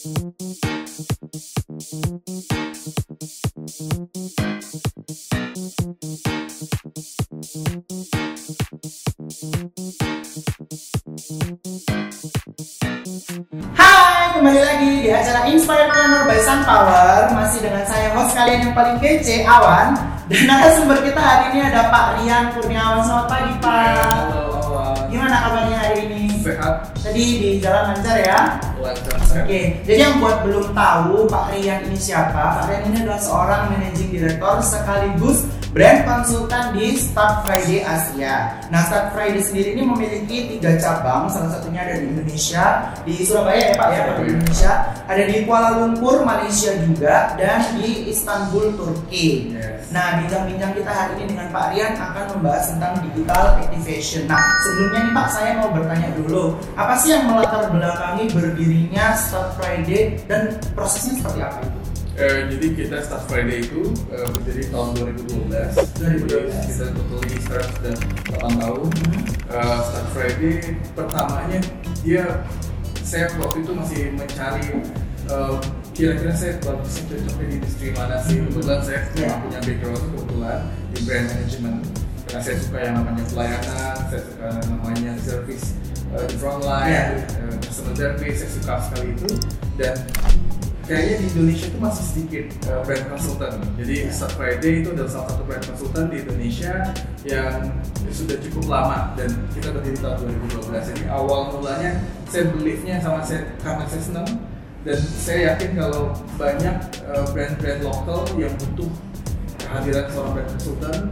Kembali lagi di acara Inspirepreneur by Sunpower. Masih dengan saya host kalian yang paling kece, Awan. Dan narasumber kita hari ini ada Pak Rian Kurniawan. Selamat pagi Pak Gimana kabarnya hari ini? Sehat, Tadi di jalan lancar ya? lancar, Oke, jadi yang buat belum tahu Pak Rian ini siapa? Pak Rian ini adalah seorang managing director sekaligus brand konsultan di Start Friday Asia. Nah, Start Friday sendiri ini memiliki tiga cabang, salah satunya ada di Indonesia, di Surabaya ya Pak ya, di Indonesia, ada di Kuala Lumpur, Malaysia juga, dan di Istanbul, Turki. Yes. Nah, bincang-bincang kita hari ini dengan Pak Rian akan membahas tentang digital activation. Nah, sebelumnya nih Pak, saya mau bertanya dulu, apa sih yang melatar belakangi berdirinya Start Friday dan prosesnya seperti apa itu? Eh, jadi kita Start Friday itu eh, berdiri tahun 2012. 2012. Jadi kita total di start sudah 8 tahun. Eh, Start Friday pertamanya dia saya waktu itu masih mencari eh, kira-kira saya bagusnya cocoknya di industri mana sih kebetulan saya Ya. memang punya background kebetulan di brand management karena saya suka yang namanya pelayanan saya suka namanya service eh, di front line Ya. eh, customer service saya suka sekali itu dan kayaknya di Indonesia itu masih sedikit uh, brand consultant. Jadi Start Friday itu adalah salah satu brand consultant di Indonesia yang sudah cukup lama dan kita berdiri tahun 2012. Jadi awal mulanya saya believe-nya sama saya karena saya senang dan saya yakin kalau banyak uh, brand-brand lokal yang butuh kehadiran seorang brand consultant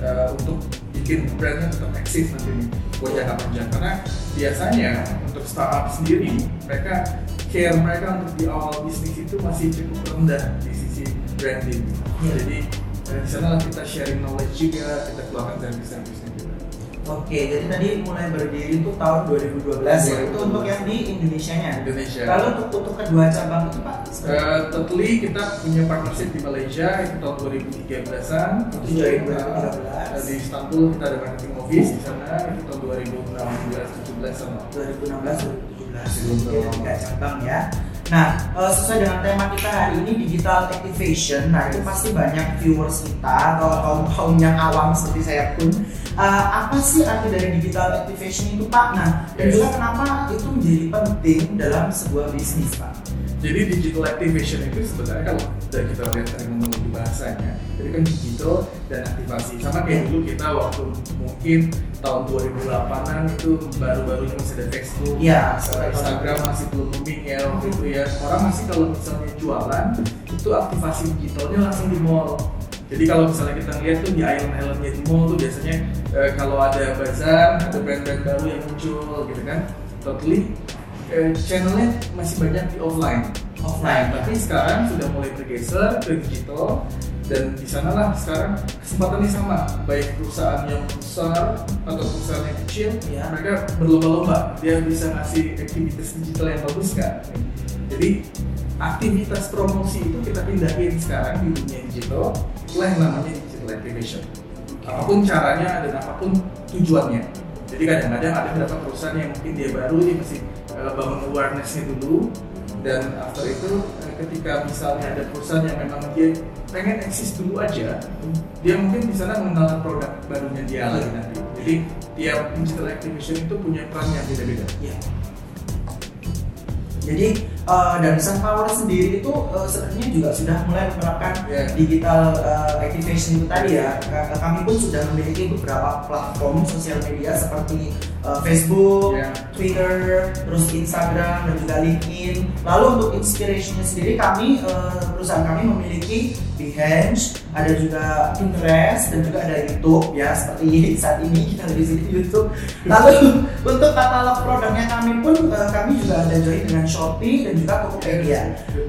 uh, untuk bikin brandnya tetap eksis nanti buat jangka panjang karena biasanya untuk startup sendiri mereka care mereka untuk di awal bisnis itu masih cukup rendah di sisi branding Iya. jadi eh, di sana kita sharing knowledge juga kita keluarkan service-service-nya juga Oke, jadi tadi mulai berdiri itu tahun 2012 ya. Itu untuk yang di Indonesia-nya. Indonesia Lalu untuk, untuk kedua cabang itu Pak? Eh, totally kita punya partnership di Malaysia itu tahun 2013an Itu dari 2013. Eh, di Istanbul kita ada marketing office di sana itu tahun 2016 17 sama 2016 2017 Ada tiga cabang ya. Nah, eh, sesuai dengan tema kita hari ini digital activation. Nah, itu pasti banyak viewers kita atau kaum kaum yang awam seperti saya pun. Eh, apa sih arti dari digital activation itu Pak? Nah, dan juga kenapa itu menjadi penting dalam sebuah bisnis Pak? Jadi digital activation itu sebenarnya kalau dari kita lihat terminologi bahasanya, itu kan digital dan aktivasi. Sama kayak dulu kita waktu mungkin tahun 2008an itu baru-barunya masih ada Facebook, Iya, eh, Instagram masih belum booming ya waktu itu ya. Orang masih kalau misalnya jualan itu aktivasi digitalnya langsung di mall. Jadi kalau misalnya kita lihat tuh di island-islandnya di mall tuh biasanya eh, kalau ada bazar, ada brand-brand baru yang muncul gitu kan. Totally eh, channelnya masih banyak di offline. Offline, Nah, tapi sekarang sudah mulai bergeser ke digital dan di sanalah sekarang kesempatannya sama. Baik perusahaan yang besar atau perusahaan yang kecil Ya. mereka berlomba-lomba. Dia bisa ngasih aktivitas digital yang bagus kan jadi aktivitas promosi itu kita pindahin sekarang di dunia digital. Itulah yang namanya digital activation. Apa pun caranya dan apa pun tujuannya. Jadi kadang-kadang ada beberapa perusahaan yang mungkin dia baru dia masih eh, bangun awarenessnya dulu dan after itu eh, ketika misalnya ada perusahaan yang memang dia pengen eksis dulu aja dia mungkin di sana mengenalkan produk barunya dia lagi nanti. Jadi tiap digital activation itu punya peran yang beda-beda. Iya. Jadi eh, dari Sunpower sendiri itu eh, sebenarnya juga sudah mulai menerapkan Iya. digital eh, activation itu tadi ya. Kami pun sudah memiliki beberapa platform sosial media seperti eh, Facebook, Iya. Twitter, terus Instagram dan juga LinkedIn. Lalu untuk inspirationnya sendiri kami eh, perusahaan kami memiliki Behance, ada juga Pinterest dan juga ada YouTube ya seperti saat ini kita lagi di YouTube. Lalu untuk katalog produknya kami pun eh, kami juga ada join dengan Shopee dan juga Tokopedia.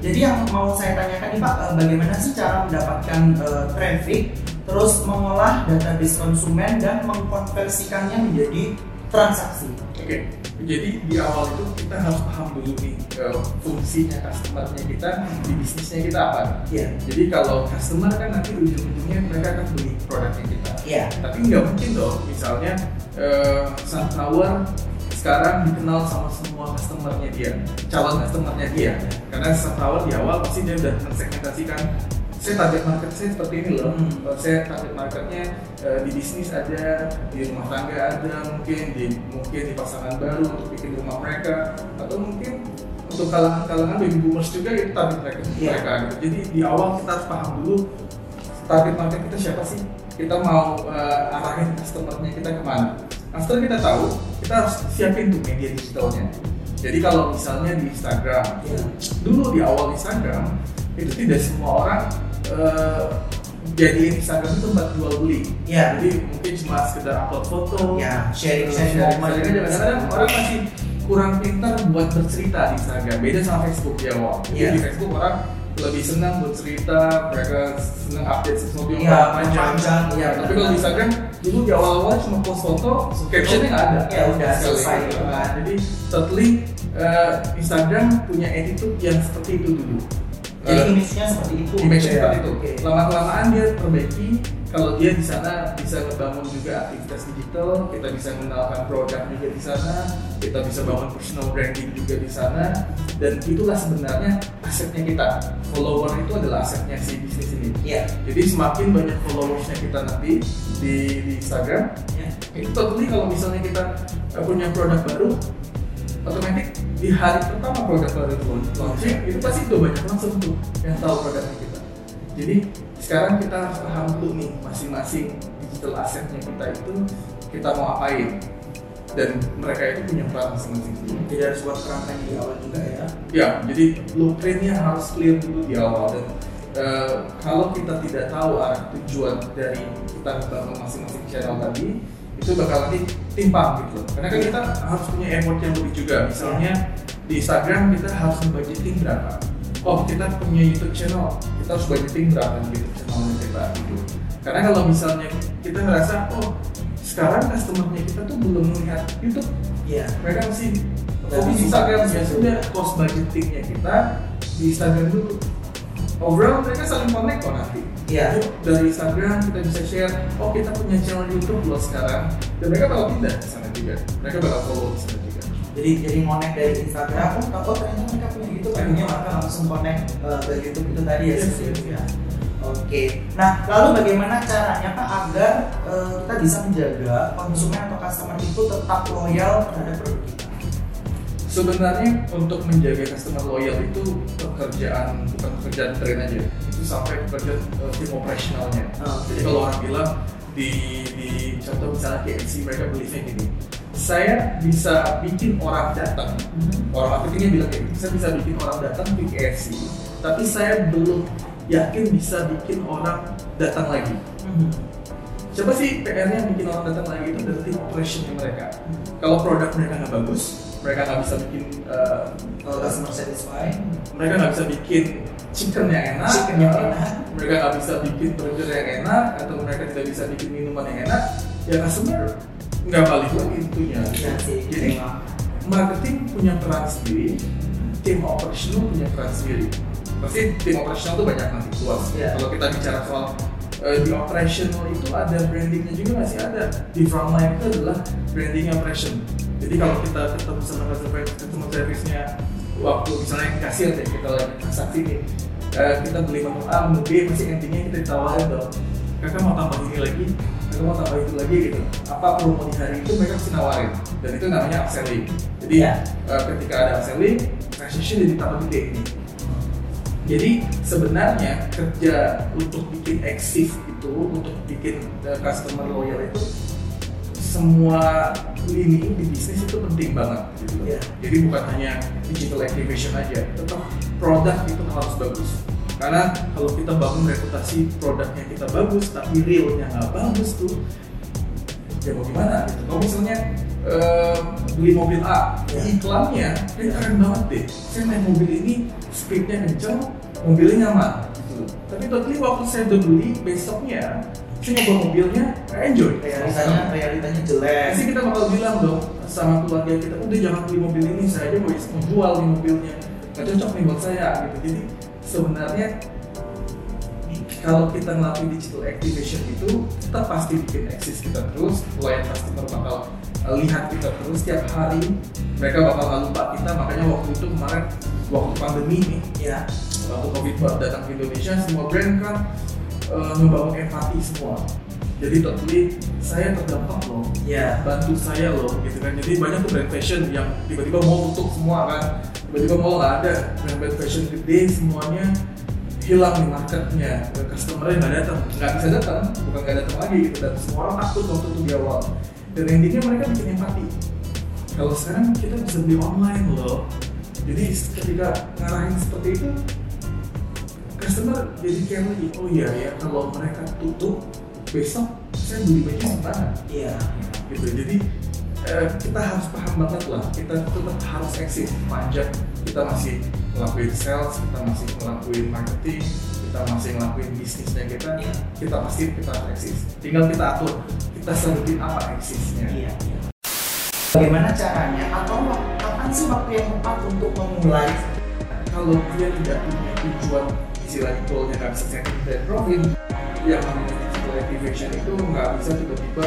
Jadi yang mau saya tanyakan nih Pak, eh, bagaimana sih cara mendapatkan eh, traffic, terus mengolah database konsumen dan mengkonversikannya menjadi transaksi. Oke, jadi di awal itu kita harus paham dulu nih eh, fungsinya customernya kita di bisnisnya kita apa. Iya. Jadi kalau customer kan nanti ujung-ujungnya mereka akan beli produknya kita. Iya. Tapi nggak mungkin dong, misalnya eh, Sunflower sekarang dikenal sama semua customernya dia, calon customernya dia. Karena awal di awal pasti dia udah mensegmentasikan saya target market saya seperti ini loh. Hmm. Saya target marketnya eh, di bisnis ada, di rumah tangga ada, mungkin di mungkin di pasangan baru untuk bikin rumah mereka, atau mungkin untuk kalangan-kalangan baby boomers juga itu target mereka. Iya. mereka. Jadi di awal kita harus paham dulu target market kita siapa sih? Kita mau eh, arahin customernya kita ke mana? After kita tahu, kita harus siapin tuh media digitalnya. Jadi kalau misalnya di Instagram, Iya. dulu di awal Instagram itu tidak semua orang eh, jadiin Instagram itu tempat jual beli. Iya. Jadi mungkin cuma sekedar upload foto, Ya, sharing sharing sharing momen. Kadang-kadang orang masih kurang pintar buat bercerita di Instagram. Beda sama Facebook di awal. Jadi Iya. di Facebook orang lebih senang bercerita, mereka senang update sesuatu yang Iya, panjang. panjang, iya, Tapi kalau di Instagram dulu di awal-awal cuma post foto, captionnya nggak ada. Ya, udah selesai gitu kan. Jadi totally eh, Instagram punya attitude yang seperti itu dulu. Jadi Eh, image-nya seperti itu. image gitu ya. seperti itu. Lama kelamaan dia perbaiki. Kalau dia di sana bisa ngebangun juga aktivitas digital, kita bisa mengenalkan produk juga di sana, kita bisa bangun personal branding juga di sana, dan itulah sebenarnya asetnya kita. Follower itu adalah asetnya si bisnis ini. Iya. Jadi semakin banyak followersnya kita nanti di, di Instagram, Iya. itu totally kalau misalnya kita uh, punya produk baru, otomatis di hari pertama produk baru itu launching, itu pasti udah banyak langsung tuh yang tahu produknya kita. Jadi sekarang kita harus paham dulu nih masing-masing digital asetnya kita itu kita mau apain dan mereka itu punya peran masing-masing. Jadi harus buat kerangkanya di awal juga ya. Ya, jadi blueprintnya harus clear dulu di awal dan eh, kalau kita tidak tahu arah tujuan dari kita membangun masing-masing channel tadi, itu bakal nanti timpang gitu. Karena kan kita harus punya effort yang lebih juga. Misalnya di Instagram kita harus budgeting berapa. Oh kita punya YouTube channel, kita harus budgeting berapa di YouTube channelnya kita gitu. Karena kalau misalnya kita ngerasa oh sekarang customernya kita tuh belum melihat YouTube. Iya. mereka masih di Instagram ya sudah cost budgetingnya kita di Instagram dulu overall mereka saling connect kok nanti. Iya. Dari Instagram kita bisa share oh kita punya channel YouTube loh sekarang. Dan mereka bakal pindah ke sana juga. Mereka bakal follow sana juga Jadi jadi connect dari Instagram, oh tahu ternyata mereka punya gitu kan, Iya. maka langsung connect ke YouTube itu tadi ya Yes, seperti yes. ya. Oke, nah lalu bagaimana caranya Pak agar eh, kita bisa menjaga konsumen atau customer itu tetap loyal terhadap produk kita? sebenarnya untuk menjaga customer loyal itu pekerjaan bukan pekerjaan brand aja itu sampai pekerjaan uh, tim operasionalnya Oh, jadi kalau orang bilang di di contoh misalnya KFC mereka beliefnya gini saya bisa bikin orang datang orang marketingnya bilang kayak gitu saya bisa bikin orang datang di KFC tapi saya belum yakin bisa bikin orang datang lagi Mhm. Siapa sih PR-nya yang bikin orang datang lagi itu dari operationnya mereka. Kalau produk mereka nggak bagus, mereka nggak bisa bikin, eh, Kalau customer satisfied, mereka nggak bisa bikin chicken yang enak, Chicken yang eh, enak. mereka nggak bisa bikin burger yang enak, atau mereka tidak bisa bikin minuman yang enak, ya customer nggak balik lagi sih. Jadi marketing punya peran sendiri, tim operational punya peran sendiri. Pasti tim operational itu banyak nanti luas. Iya. Kalau kita bicara soal eh, di operational itu ada brandingnya juga masih ada. Di frontline itu adalah branding operation. Jadi kalau kita ketemu sama customer customer service-nya waktu misalnya kasir deh kita lagi transaksi nih eh, kita beli menu A, menu B, pasti endingnya kita ditawarin dong kakak mau tambah ini lagi, kakak mau tambah itu lagi gitu apa promo di hari itu mereka pasti nawarin dan itu namanya upselling jadi Ya. eh, ketika ada upselling, transaction jadi tambah gede nih jadi sebenarnya kerja untuk bikin eksis itu, untuk bikin uh, customer loyal itu semua lini di bisnis itu penting banget gitu. Iya. Jadi bukan hanya digital activation aja, tetap produk itu harus bagus. Karena kalau kita bangun reputasi produknya kita bagus, tapi realnya nggak bagus tuh, ya mau gimana gitu. Kalau misalnya eh, beli mobil A, Ya. iklannya ini keren banget deh. Saya naik mobil ini speednya kenceng, mobilnya nyaman. Gitu. Tapi totally waktu saya udah beli besoknya, saya nyoba mobilnya, enjoy. realitanya realitanya jelek. Pasti kita bakal bilang dong sama keluarga kita, udah jangan beli mobil ini, saya aja mau mau jual nih mobilnya, nggak cocok nih buat saya gitu. Jadi sebenarnya kalau kita ngelakuin digital activation itu kita pasti bikin eksis kita terus, klien customer bakal lihat kita terus setiap hari. Mereka bakal nggak lupa kita makanya waktu itu kemarin waktu pandemi nih ya waktu covid datang ke Indonesia semua brand kan uh, ngebangun empati semua. Jadi totally saya terdampak loh. Ya. Bantu saya loh gitu kan. Jadi banyak tuh brand fashion yang tiba-tiba mau tutup semua kan tiba-tiba mau nggak ada brand-brand fashion gede semuanya hilang di marketnya. Customer nggak datang. Nggak bisa datang bukan nggak datang lagi gitu. Dan semua orang takut waktu itu di awal. Dan intinya mereka bikin empati. Kalau sekarang kita bisa beli online loh. Jadi ketika ngarahin seperti itu customer jadi kayak lagi oh iya ya kalau mereka tutup besok saya beli baju di mana iya. Gitu. Jadi eh, kita harus paham banget lah kita tetap harus eksis panjang kita masih ngelakuin sales kita masih ngelakuin marketing kita masih ngelakuin bisnisnya kita Iya. kita pasti kita harus eksis. Tinggal kita atur kita sebutin apa eksisnya. Iya iya. Bagaimana caranya? Atau kapan sih waktu yang tepat untuk memulai? Kalau dia tidak punya tujuan istilahnya goalnya nggak bisa setting dan profit yang namanya digital activation itu nggak bisa tiba-tiba